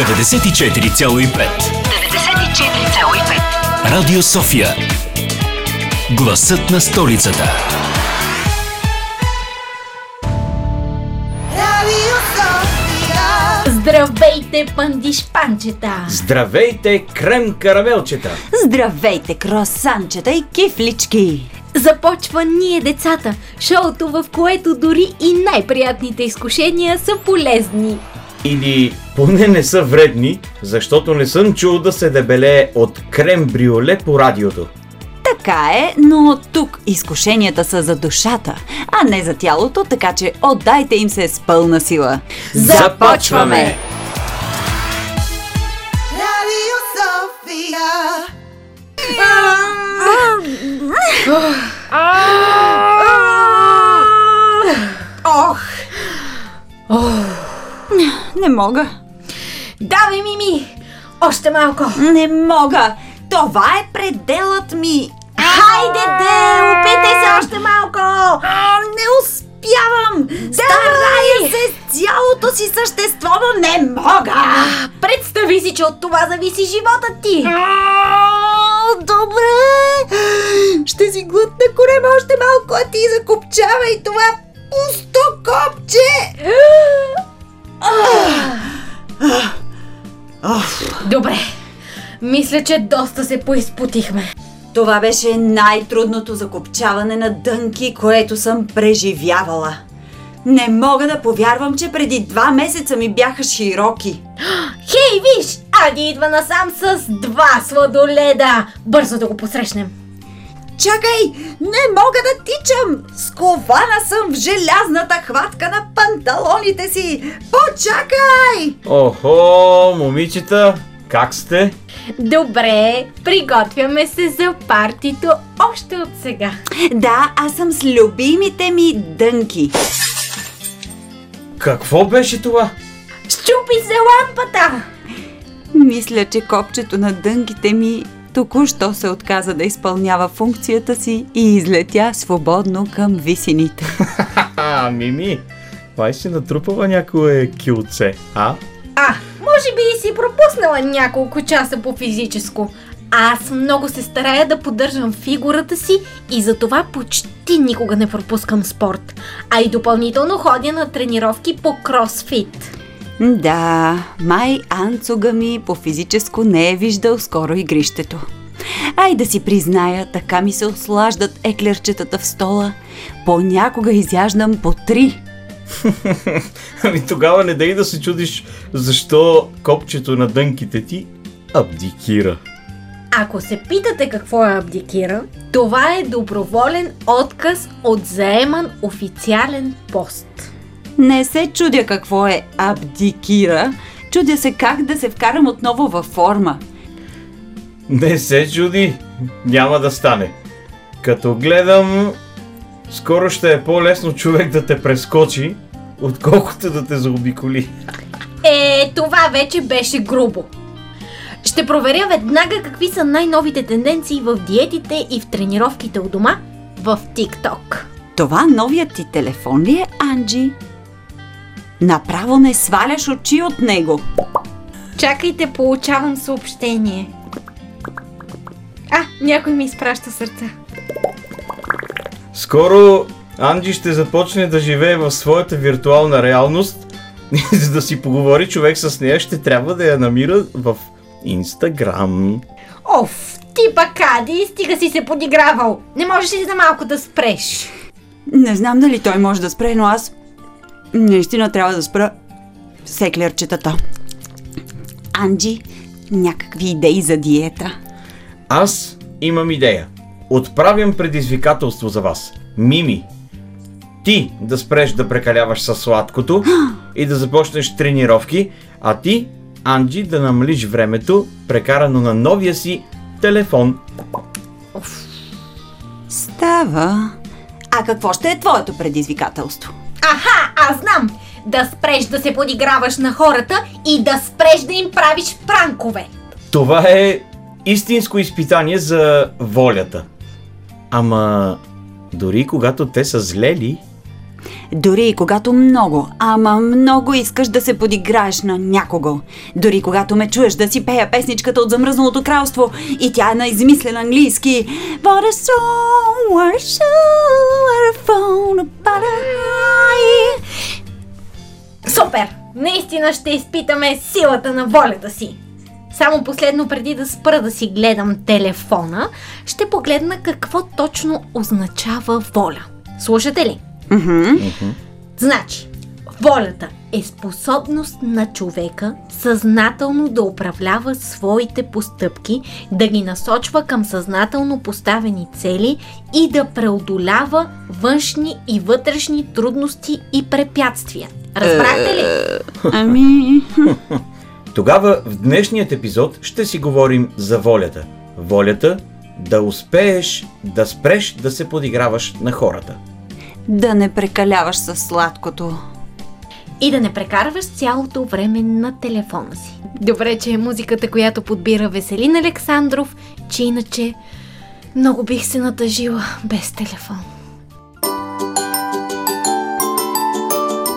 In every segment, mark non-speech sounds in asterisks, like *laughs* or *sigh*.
94,5 94,5 Радио София Гласът на столицата Радио София. Здравейте, пандишпанчета! Здравейте, крем карамелчета! Здравейте, кросанчета и кифлички! Започва Ние децата, шоуто в което дори и най-приятните изкушения са полезни. Или поне не са вредни, защото не съм чул да се дебелее от крем бриоле по радиото. Така е, но тук изкушенията са за душата, а не за тялото, така че отдайте им се с пълна сила. Започваме! Радио София. Мога. Давай, Мими! Още малко! Не мога. Това е пределът ми. Хайде де, опитай се още малко. А, не успявам. Старая се с цялото си същество, но не мога. Представи си, че от това зависи живота ти! А, Добре. Ще си глътна корема още малко, а ти закопчавай това пусто копче. Добре, мисля, че доста се поизпотихме. Това беше най-трудното закопчаване на дънки, което съм преживявала. Не мога да повярвам, че преди два месеца ми бяха широки. Хей, виж! Ади идва насам с два сладоледа! Бързо да го посрещнем! Чакай! Не мога да тичам! Скована съм в желязната хватка на панталоните си! Почакай! Охо, момичета, как сте? Добре, приготвяме се за партито още от сега. Да, аз съм с любимите ми дънки. Какво беше това? Щупи се лампата! Мисля, че копчето на дънките ми току-що се отказа да изпълнява функцията си и излетя свободно към висините. *laughs* Ха, Мими, май си натрупала някое килце, а? А, може би си пропуснала няколко часа по физическо. Аз много се старая да поддържам фигурата си и затова почти никога не пропускам спорт. А и допълнително ходя на тренировки по кросфит. Да, май Анцуга ми по физическо не е виждал скоро игрището. Ай да си призная, така ми се ослаждат еклерчетата в стола. Понякога изяждам по три. *laughs* Ами тогава не дай да се чудиш защо копчето на дънките ти абдикира. Ако се питате какво е абдикира, това е доброволен отказ от заеман официален пост. Не се чудя какво е абдикира, чудя се как да се вкарам отново във форма. Не се чуди, няма да стане. Като гледам, скоро ще е по-лесно човек да те прескочи, отколкото да те заобиколи. Е, това вече беше грубо. Ще проверя веднага какви са най-новите тенденции в диетите и в тренировките у дома в TikTok. Това новият ти телефон ли е, Анджи? Направо не сваляш очи от него. Чакайте, получавам съобщение. А, някой ми изпраща сърца. Скоро Анджи ще започне да живее в своята виртуална реалност. *laughs* И За да си поговори човек с нея, ще трябва да я намира в Инстаграм. Оф, ти бакади, стига си се подигравал. Не можеш ли за малко да спреш? Не знам дали той може да спре, но аз наистина трябва да спра с еклерчетата. Анджи, някакви идеи за диета. Аз имам идея. Отправям предизвикателство за вас. Мими, ти да спреш да прекаляваш със сладкото и да започнеш тренировки, а ти, Анджи, да намалиш времето, прекарано на новия си телефон. Става. А какво ще е твоето предизвикателство? Аха, аз знам! Да спреш да се подиграваш на хората и да спреш да им правиш пранкове. Това е истинско изпитание за волята. Ама, дори когато те са злели, Дори и когато много, ама много искаш да се подиграеш на някого. Дори когато ме чуеш да си пея песничката от замръзналото кралство и тя е на измислен английски. What a song, what Наистина ще изпитаме силата на волята си. Само последно преди да спра да си гледам телефона, ще погледна какво точно означава воля. Слушате ли? Значи, волята е способност на човека съзнателно да управлява своите постъпки, да ги насочва към съзнателно поставени цели и да преодолява външни и вътрешни трудности и препятствия. Разбрахте ли? Ами... *laughs* Тогава в днешният епизод ще си говорим за волята. Волята да успееш да спреш да се подиграваш на хората. Да не прекаляваш с сладкото. И да не прекарваш цялото време на телефона си. Добре, че е музиката, която подбира Веселин Александров, че иначе много бих се натъжила без телефон.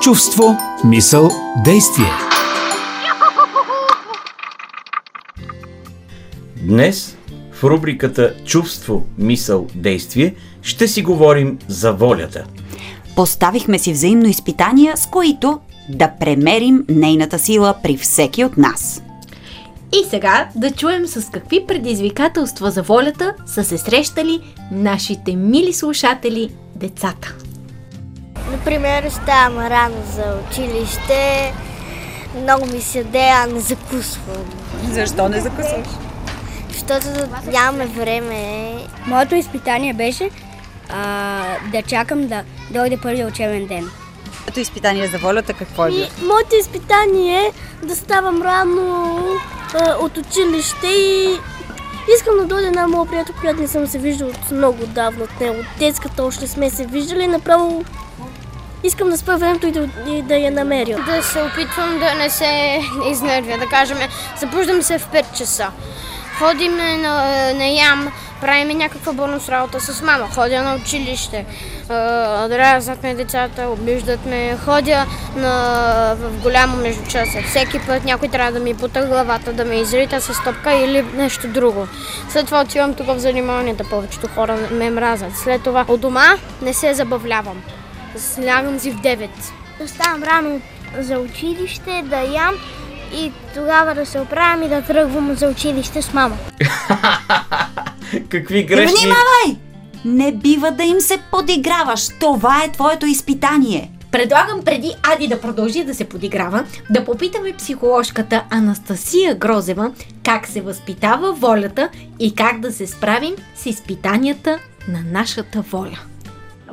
Чувство, мисъл, действие. Днес в рубриката Чувство, мисъл, действие ще си говорим за волята. Поставихме си взаимно изпитания, с които да премерим нейната сила при всеки от нас. И сега да чуем с какви предизвикателства за волята са се срещали нашите мили слушатели, децата. Например, ставам рано за училище, много ми се дея, не закусвам. Защо не закъсваш? Защото нямаме време. Моето изпитание беше а, да чакам да дойде първият учебен ден. Ето изпитание за волята какво е било? И моето изпитание е да ставам рано а, от училище и искам да дойде една моя приятел, която не съм се виждал от много давно от нея. От детската още сме се виждали. Направо искам да спа времето и да, и да я намеря. да се опитвам да не се изнервя. Да кажем, събуждам се в 5 часа. Ходим на, на ям, правим някаква бонус работа с мама. Ходя на училище, дразнат ме децата, обиждат ме. Ходя на, в голямо междучасие. Всеки път някой трябва да ми пута главата, да ме изрита с топка или нещо друго. След това отивам тук в заниманията. Повечето хора ме мразят. След това от дома не се забавлявам. Слягам си в 9. Да ставам рано за училище, да ям и тогава да се оправям и да тръгвам за училище с мама. *laughs* Какви грешни... Внимавай! Не бива да им се подиграваш. Това е твоето изпитание. Предлагам преди Ади да продължи да се подиграва, да попитаме психоложката Анастасия Грозева как се възпитава волята и как да се справим с изпитанията на нашата воля.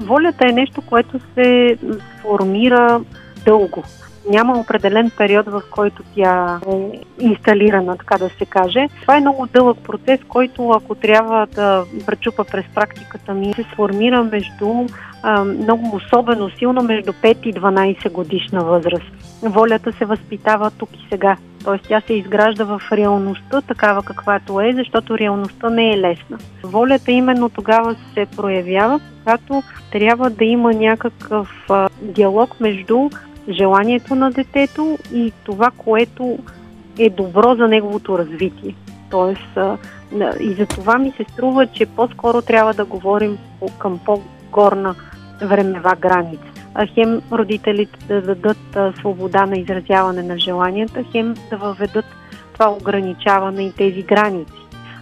Волята е нещо, което се формира дълго. Няма определен период, в който тя е инсталирана, така да се каже. Това е много дълъг процес, който, ако трябва да пречупа през практиката ми, се сформира между много особено силно между 5 и 12 годишна възраст. Волята се възпитава тук и сега. Т.е. тя се изгражда в реалността, такава каквато е, защото реалността не е лесна. Волята именно тогава се проявява, когато трябва да има някакъв диалог между желанието на детето и това, което е добро за неговото развитие. Тоест, и за това ми се струва, че по-скоро трябва да говорим към по-горна времева граница. Хем родителите да дадат свобода на изразяване на желанията, хем да въведат това ограничаване и тези граници.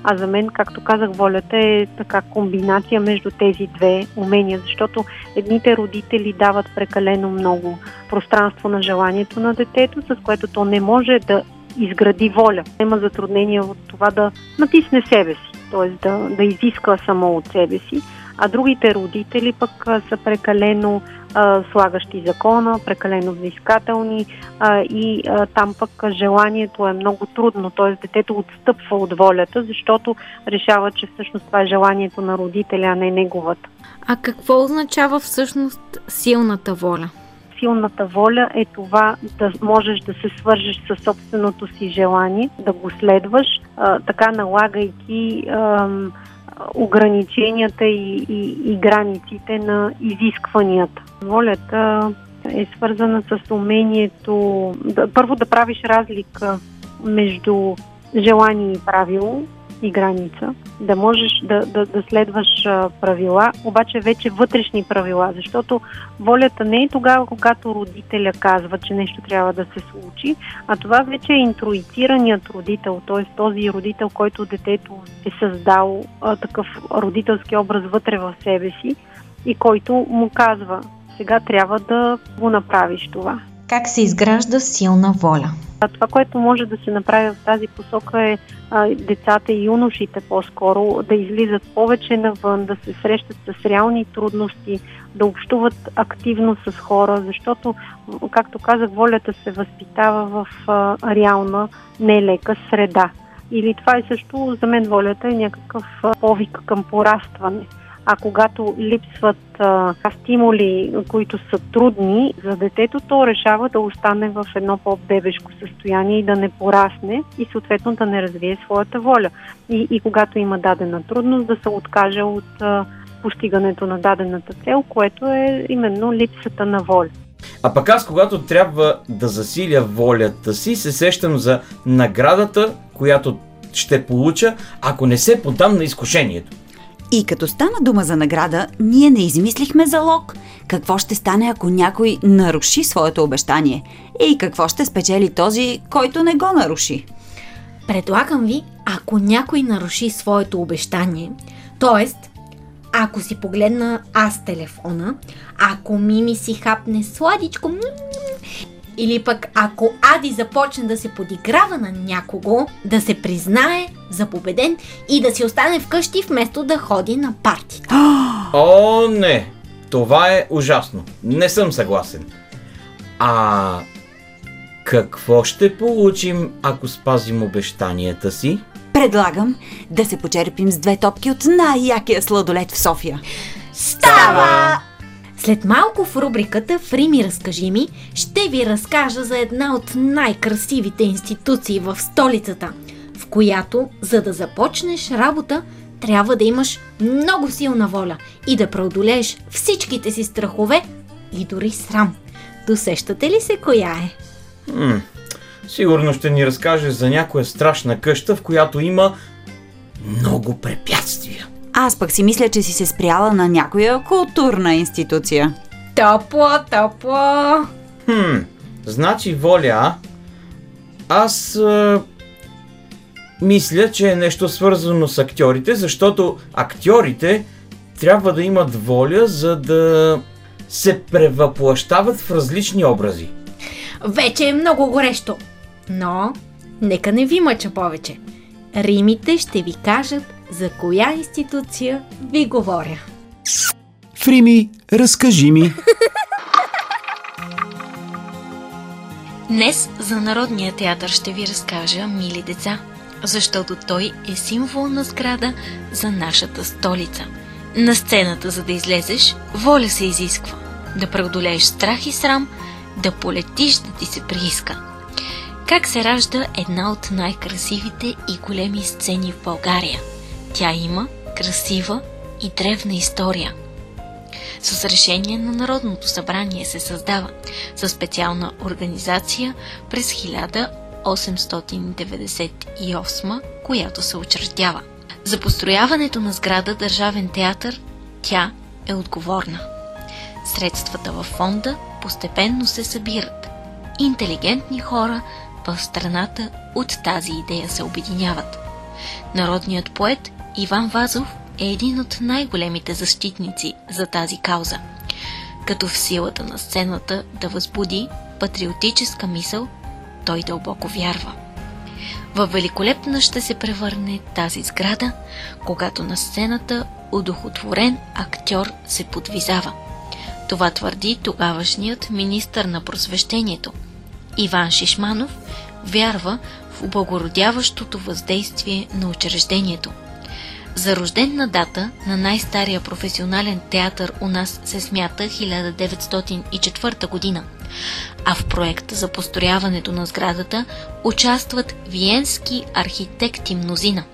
А за мен, както казах, волята е така комбинация между тези две умения, защото едните родители дават прекалено много пространство на желанието на детето, с което то не може да изгради воля. Има затруднение от това да натисне себе си, т.е. Да, да изиска само от себе си, а другите родители пък са прекалено а, слагащи закона, прекалено взискателни а, и а, там пък желанието е много трудно, т.е. детето отстъпва от волята, защото решава, че всъщност това е желанието на родителя, а не неговата. А какво означава всъщност силната воля? силната воля е това да можеш да се свържеш със собственото си желание, да го следваш, така налагайки ограниченията и, и, и границите на изискванията. Волята е свързана с умението да, първо да правиш разлика между желание и правило и граница, да можеш да, да, да следваш правила, обаче вече вътрешни правила, защото волята не е тогава, когато родителя казва, че нещо трябва да се случи, а това вече е интроицираният родител, т.е. този родител, който детето е създал а, такъв родителски образ вътре в себе си и който му казва, сега трябва да го направиш това. Как се изгражда силна воля? Това, което може да се направи в тази посока е а, децата и юношите по-скоро да излизат повече навън, да се срещат с реални трудности, да общуват активно с хора, защото, както казах, волята се възпитава в а, реална, нелека среда. Или това е също, за мен волята е някакъв повик към порастване. А когато липсват а, стимули, които са трудни за детето, то решава да остане в едно по-бебешко състояние и да не порасне и съответно да не развие своята воля. И, и когато има дадена трудност, да се откаже от а, постигането на дадената цел, което е именно липсата на воля. А пък аз, когато трябва да засиля волята си, се сещам за наградата, която ще получа, ако не се подам на изкушението. И като стана дума за награда, ние не измислихме залог. Какво ще стане, ако някой наруши своето обещание? И какво ще спечели този, който не го наруши? Предлагам ви, ако някой наруши своето обещание, т.е. ако си погледна аз телефона, ако Мими си хапне сладичко, или пък ако Ади започне да се подиграва на някого, да се признае за победен и да си остане вкъщи вместо да ходи на парти. О, не! Това е ужасно. Не съм съгласен. А какво ще получим, ако спазим обещанията си? Предлагам да се почерпим с две топки от най-якия сладолет в София. Става! След малко в рубриката Фри ми разкажи ми, ще ви разкажа за една от най-красивите институции в столицата, в която, за да започнеш работа, трябва да имаш много силна воля и да преодолееш всичките си страхове и дори срам. Досещате ли се коя е? М- сигурно ще ни разкажеш за някоя страшна къща, в която има много препятствия. Аз пък си мисля, че си се спряла на някоя културна институция. Топло, топло! Хм, значи воля? Аз а, мисля, че е нещо свързано с актьорите, защото актьорите трябва да имат воля, за да се превъплащават в различни образи. Вече е много горещо, но нека не ви мъча повече. Римите ще ви кажат за коя институция ви говоря. Фрими, разкажи ми. Днес за Народния театър ще ви разкажа, мили деца, защото той е символ на сграда за нашата столица. На сцената, за да излезеш, воля се изисква. Да преодолееш страх и срам, да полетиш да ти се прииска. Как се ражда една от най-красивите и големи сцени в България? Тя има красива и древна история. С решение на Народното събрание се създава със специална организация през 1898, която се учредява. За построяването на сграда Държавен театър тя е отговорна. Средствата във фонда постепенно се събират. Интелигентни хора в страната от тази идея се обединяват. Народният поет Иван Вазов е един от най-големите защитници за тази кауза. Като в силата на сцената да възбуди патриотическа мисъл, той дълбоко вярва. Във великолепна ще се превърне тази сграда, когато на сцената удохотворен актьор се подвизава. Това твърди тогавашният министър на просвещението. Иван Шишманов вярва в облагородяващото въздействие на учреждението. За рожденна дата на най-стария професионален театър у нас се смята 1904 година, а в проекта за построяването на сградата участват виенски архитекти мнозина.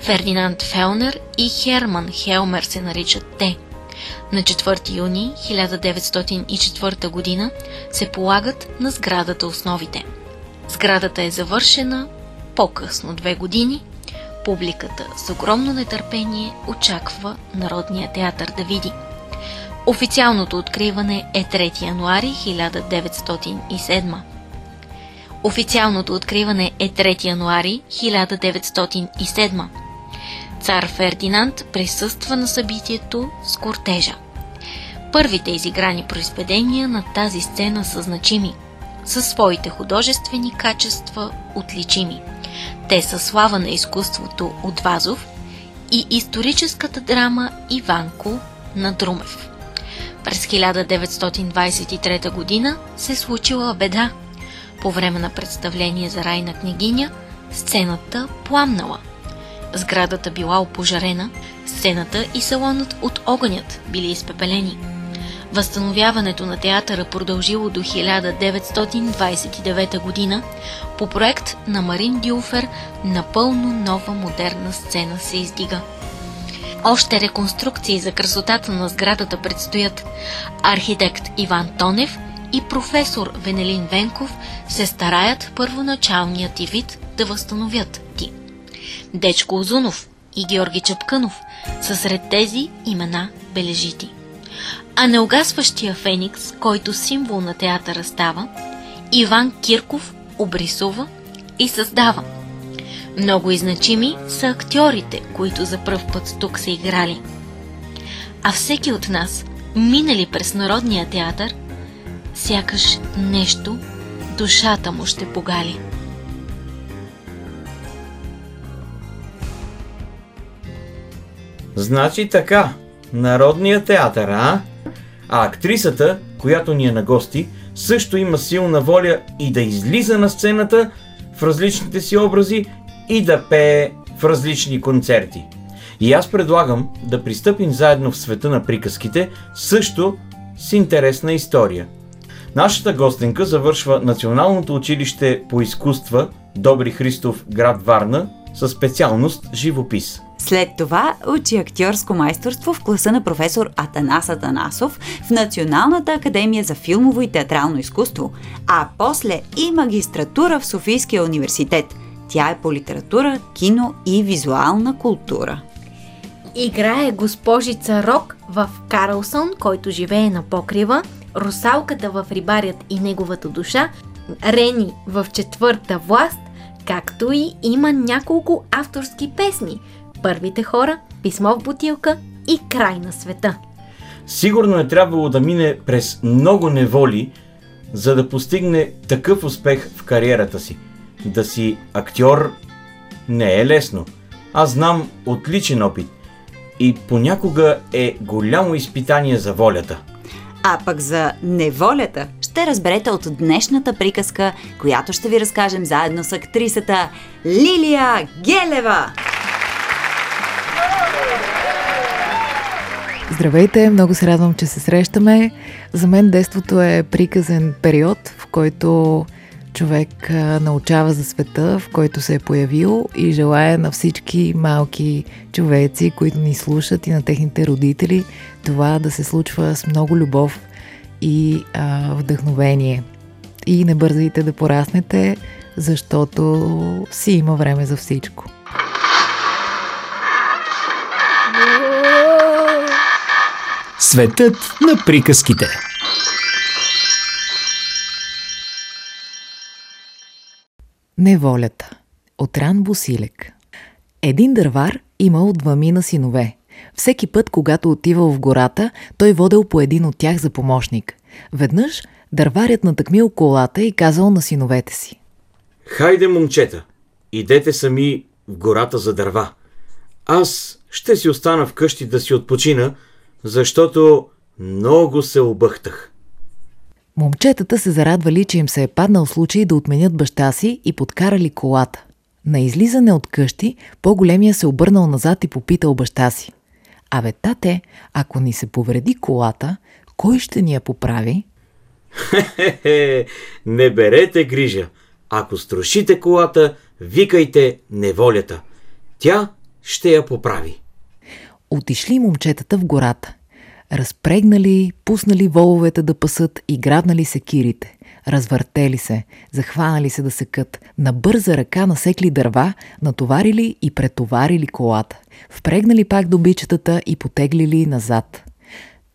Фердинанд Фелнер и Херман Хелмер се наричат те. На 4 юни 1904 година се полагат на сградата основите. Сградата е завършена по-късно две години. Публиката с огромно нетърпение очаква Народния театър да види. Официалното откриване е 3 януари 1907. Официалното откриване е 3 януари 1907. Цар Фердинанд присъства на събитието с кортежа. Първите изиграни произведения на тази сцена са значими, със своите художествени качества отличими. Те са слава на изкуството от Вазов и историческата драма Иванко на Друмев. През 1923 година се случила беда. По време на представление за райна княгиня, сцената пламнала. Сградата била опожарена, сцената и салонът от огънят били изпепелени. Възстановяването на театъра продължило до 1929 година по проект на Марин Дюфер напълно нова модерна сцена се издига. Още реконструкции за красотата на сградата предстоят. Архитект Иван Тонев и професор Венелин Венков се стараят първоначалният и вид да възстановят ти. Дечко Озунов и Георги Чапкънов са сред тези имена бележити. А неугасващия Феникс, който символ на театъра става, Иван Кирков обрисува и създава. Много изначими са актьорите, които за пръв път тук са играли. А всеки от нас, минали през Народния театър, сякаш нещо душата му ще погали. Значи така, Народния театър, а? А актрисата, която ни е на гости, също има силна воля и да излиза на сцената в различните си образи и да пее в различни концерти. И аз предлагам да пристъпим заедно в света на приказките, също с интересна история. Нашата гостенка завършва Националното училище по изкуства Добри Христов, град Варна, със специалност живопис. След това учи актьорско майсторство в класа на професор Атанас Атанасов в Националната академия за филмово и театрално изкуство, а после и магистратура в Софийския университет. Тя е по литература, кино и визуална култура. Играе госпожица Рок в Карлсон, който живее на покрива, Русалката в Рибарят и неговата душа, Рени в Четвърта власт, както и има няколко авторски песни. Първите хора, Писмо в бутилка и Край на света. Сигурно е трябвало да мине през много неволи, за да постигне такъв успех в кариерата си. Да си актьор не е лесно. Аз знам от личен опит. И понякога е голямо изпитание за волята. А пък за неволята ще разберете от днешната приказка, която ще ви разкажем заедно с актрисата Лилия Гелева. Здравейте, много се радвам, че се срещаме. За мен детството е приказен период, в който човек научава за света, в който се е появил и желая на всички малки човеци, които ни слушат и на техните родители, това да се случва с много любов и а, вдъхновение. И не бързайте да пораснете, защото си има време за всичко. Светът на приказките. Неволята от Ран Босилек Един дървар имал двамина синове. Всеки път, когато отивал в гората, той водел по един от тях за помощник. Веднъж дърварят натъкмил колата и казал на синовете си. Хайде, момчета, идете сами в гората за дърва. Аз ще си остана вкъщи да си отпочина, защото много се объхтах. Момчетата се зарадвали, че им се е паднал случай да отменят баща си и подкарали колата. На излизане от къщи, по-големия се обърнал назад и попитал баща си. Абе, тате, ако ни се повреди колата, кой ще ни я поправи? Хе-хе, не берете грижа. Ако струшите колата, викайте неволята. Тя ще я поправи. Отишли момчетата в гората. Разпрегнали, пуснали воловете да пасат и грабнали секирите. Развъртели се, захванали се да секат. На бърза ръка насекли дърва, натоварили и претоварили колата. Впрегнали пак добичетата и потеглили назад.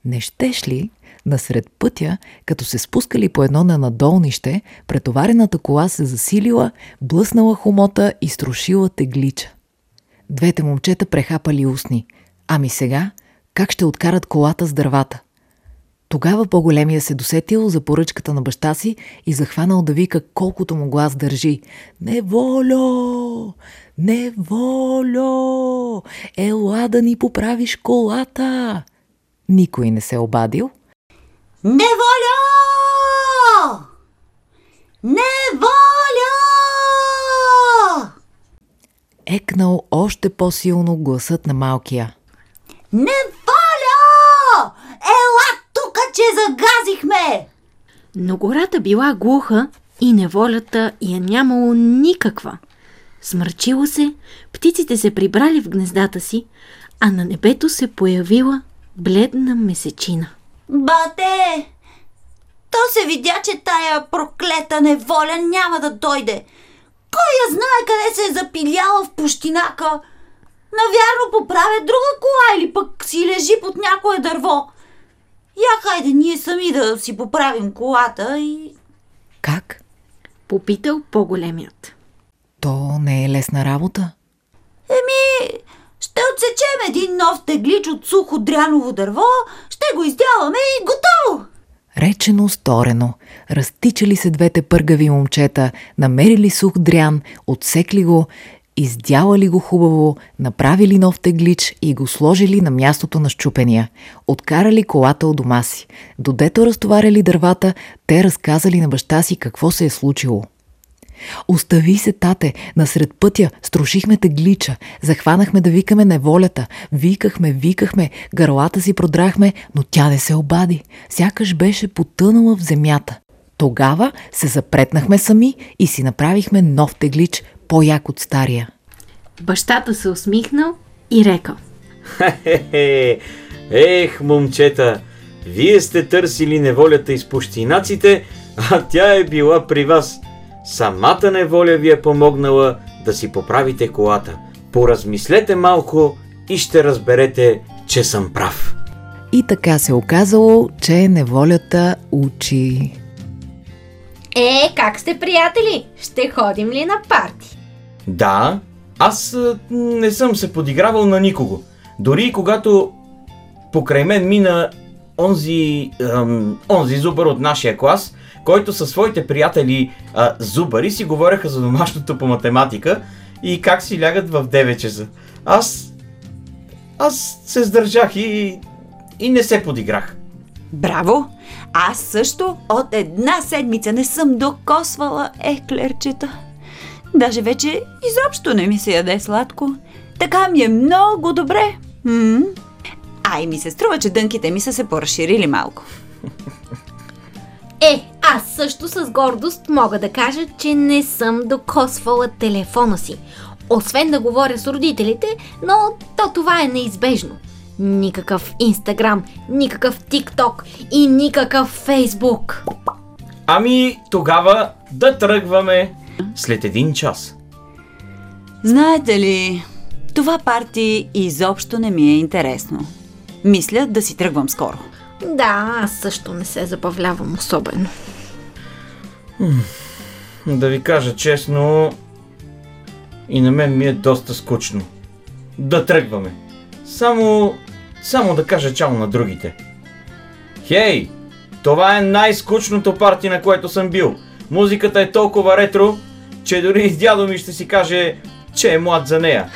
Не щеш ли, насред пътя, като се спускали по едно на надолнище, претоварената кола се засилила, блъснала хомота и струшила теглича. Двете момчета прехапали устни. Ами сега, как ще откарат колата с дървата? Тогава по-големия се досетил за поръчката на баща си и захванал да вика колкото му глас държи. Неволю! Неволю! Ела да ни поправиш колата! Никой не се обадил. Неволя! Неволя! Екнал още по-силно гласът на малкия. Неволя! Ела тука, че загазихме! Но гората била глуха и неволята я нямало никаква. Смърчило се, птиците се прибрали в гнездата си, а на небето се появила бледна месечина. Бате! То се видя, че тая проклета неволя няма да дойде. Кой я знае къде се е запиляла в пущинака? Навярно поправя друга кола или пък си лежи под някое дърво. Я хайде ние сами да си поправим колата и... Как? Попитал по-големият. То не е лесна работа. Еми, ще отсечем един нов теглич от сухо дряново дърво, ще го издяваме и готово! Речено, сторено. Разтичали се двете пъргави момчета, намерили сух дрян, отсекли го, издялали го хубаво, направили нов теглич и го сложили на мястото на щупения. Откарали колата от дома си. Додето разтоваряли дървата, те разказали на баща си какво се е случило. Остави се, тате, насред пътя струшихме теглича, захванахме да викаме неволята, викахме, викахме, гърлата си продрахме, но тя не се обади, сякаш беше потънала в земята. Тогава се запретнахме сами и си направихме нов теглич, по-як от стария. Бащата се усмихнал и рекал. Хе-хе-хе! Ех, момчета, вие сте търсили неволята из пущинаците, а тя е била при вас. Самата неволя ви е помогнала да си поправите колата. Поразмислете малко и ще разберете, че съм прав. И така се оказало, че неволята учи. Е, как сте, приятели? Ще ходим ли на парти? Да, аз не съм се подигравал на никого. Дори когато покрай мен мина онзи, ам, онзи зубър от нашия клас, който със своите приятели а, зубари си говореха за домашното по математика и как си лягат в 9 часа. Аз... Аз се сдържах и... и не се подиграх. Браво! Аз също от една седмица не съм докосвала еклерчета. Даже вече изобщо не ми се яде сладко. Така ми е много добре. М? А и ми се струва, че дънките ми са се поразширили малко. Е, аз също с гордост мога да кажа, че не съм докосвала телефона си. Освен да говоря с родителите, но то това е неизбежно. Никакъв Инстаграм, никакъв ТикТок и никакъв Фейсбук. Ами, тогава да тръгваме след един час. Знаете ли, това парти изобщо не ми е интересно. Мисля да си тръгвам скоро. Да, аз също не се забавлявам особено. Да ви кажа честно, и на мен ми е доста скучно. Да тръгваме. Само, само да кажа чао на другите. Хей, това е най-скучното парти, на което съм бил. Музиката е толкова ретро, че дори дядо ми ще си каже, че е млад за нея.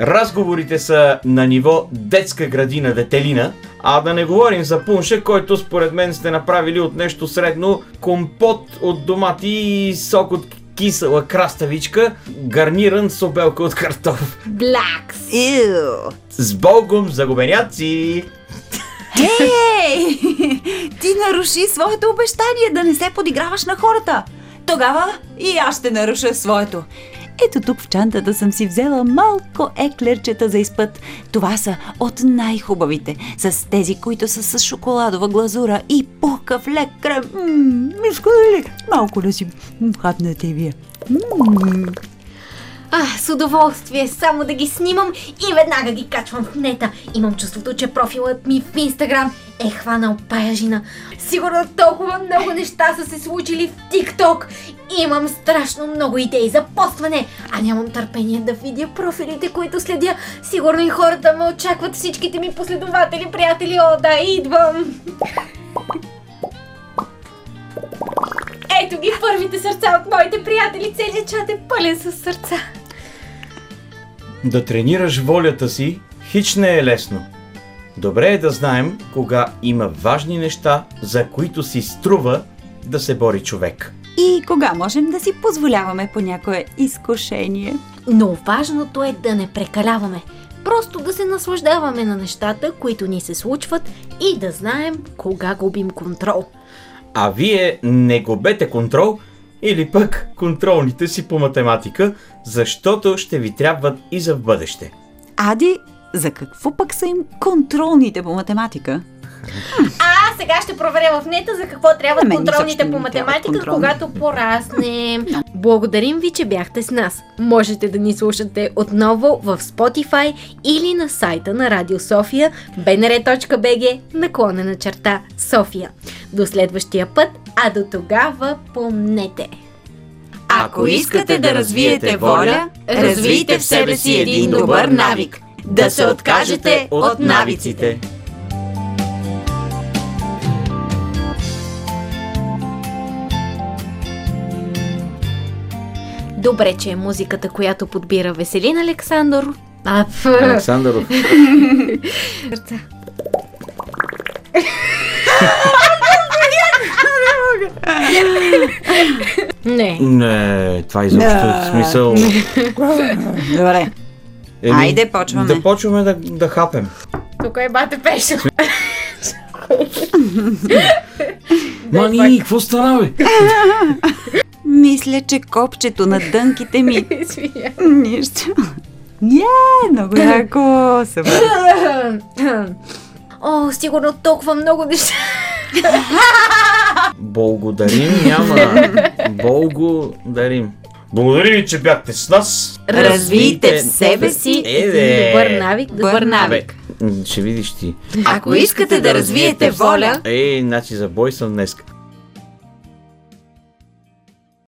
Разговорите са на ниво детска градина детелина, а да не говорим за пунша, който според мен сте направили от нещо средно компот от домати и сок от кисела краставичка, гарниран с обелка от картоф. Блакс! С Богом, загубеняци! Ей! Ти наруши своето обещание да не се подиграваш на хората. Тогава и аз ще наруша своето. Ето тук в чантата съм си взела малко еклерчета за изпът. Това са от най-хубавите, с тези, които са с шоколадова глазура и пухкав лек крем. Мишко ли? Малко да си хапнете и вие. Ммм. А, с удоволствие, само да ги снимам и веднага ги качвам в нета. Имам чувството, че профилът ми в Инстаграм е хванал паяжина. Сигурно толкова много неща са се случили в ТикТок. Имам страшно много идеи за постване, а нямам търпение да видя профилите, които следя. Сигурно и хората ме очакват всичките ми последователи, приятели. О, да, идвам! Ето ги първите сърца от моите приятели. Целият чат е пълен с сърца. Да тренираш волята си хич не е лесно. Добре е да знаем кога има важни неща, за които си струва да се бори човек. И кога можем да си позволяваме по някое изкушение? Но важното е да не прекаляваме. Просто да се наслаждаваме на нещата, които ни се случват и да знаем кога губим контрол. А вие не губете контрол или пък контролните си по математика, защото ще ви трябват и за в бъдеще. Ади, за какво пък са им контролните по математика? А, сега ще проверя в нета за какво трябват мен изобщо контролните по математика, контролни. когато пораснем. Благодарим ви, че бяхте с нас. Можете да ни слушате отново в Spotify или на сайта на Радио София bnr.bg наклонена черта София. До следващия път, а до тогава помнете. Ако искате да развиете воля, развийте в себе си един добър навик. Да се откажете от навиците. Добре, че е музиката, която подбира Веселин Александър. А, ф... Александров. *laughs* Сърца. Не. Не, това изобщо е смисъл. Добре. Еми, Айде, почваме. Да почваме да, да хапем. Тук е бате пешо. *laughs* Мани, какво стана, бе? Мисля, че копчето на дънките ми... Нищо. Не, много яко. О, сигурно толкова много неща. *laughs* Благодарим няма. Благодарим. Благодарим ви, че бяхте с нас. Развийте в себе си Е, бе. Добър навик, добър навик. М, Ще видиш ти. Ако искате да развиете воля, Ей, значи за бой съм днес.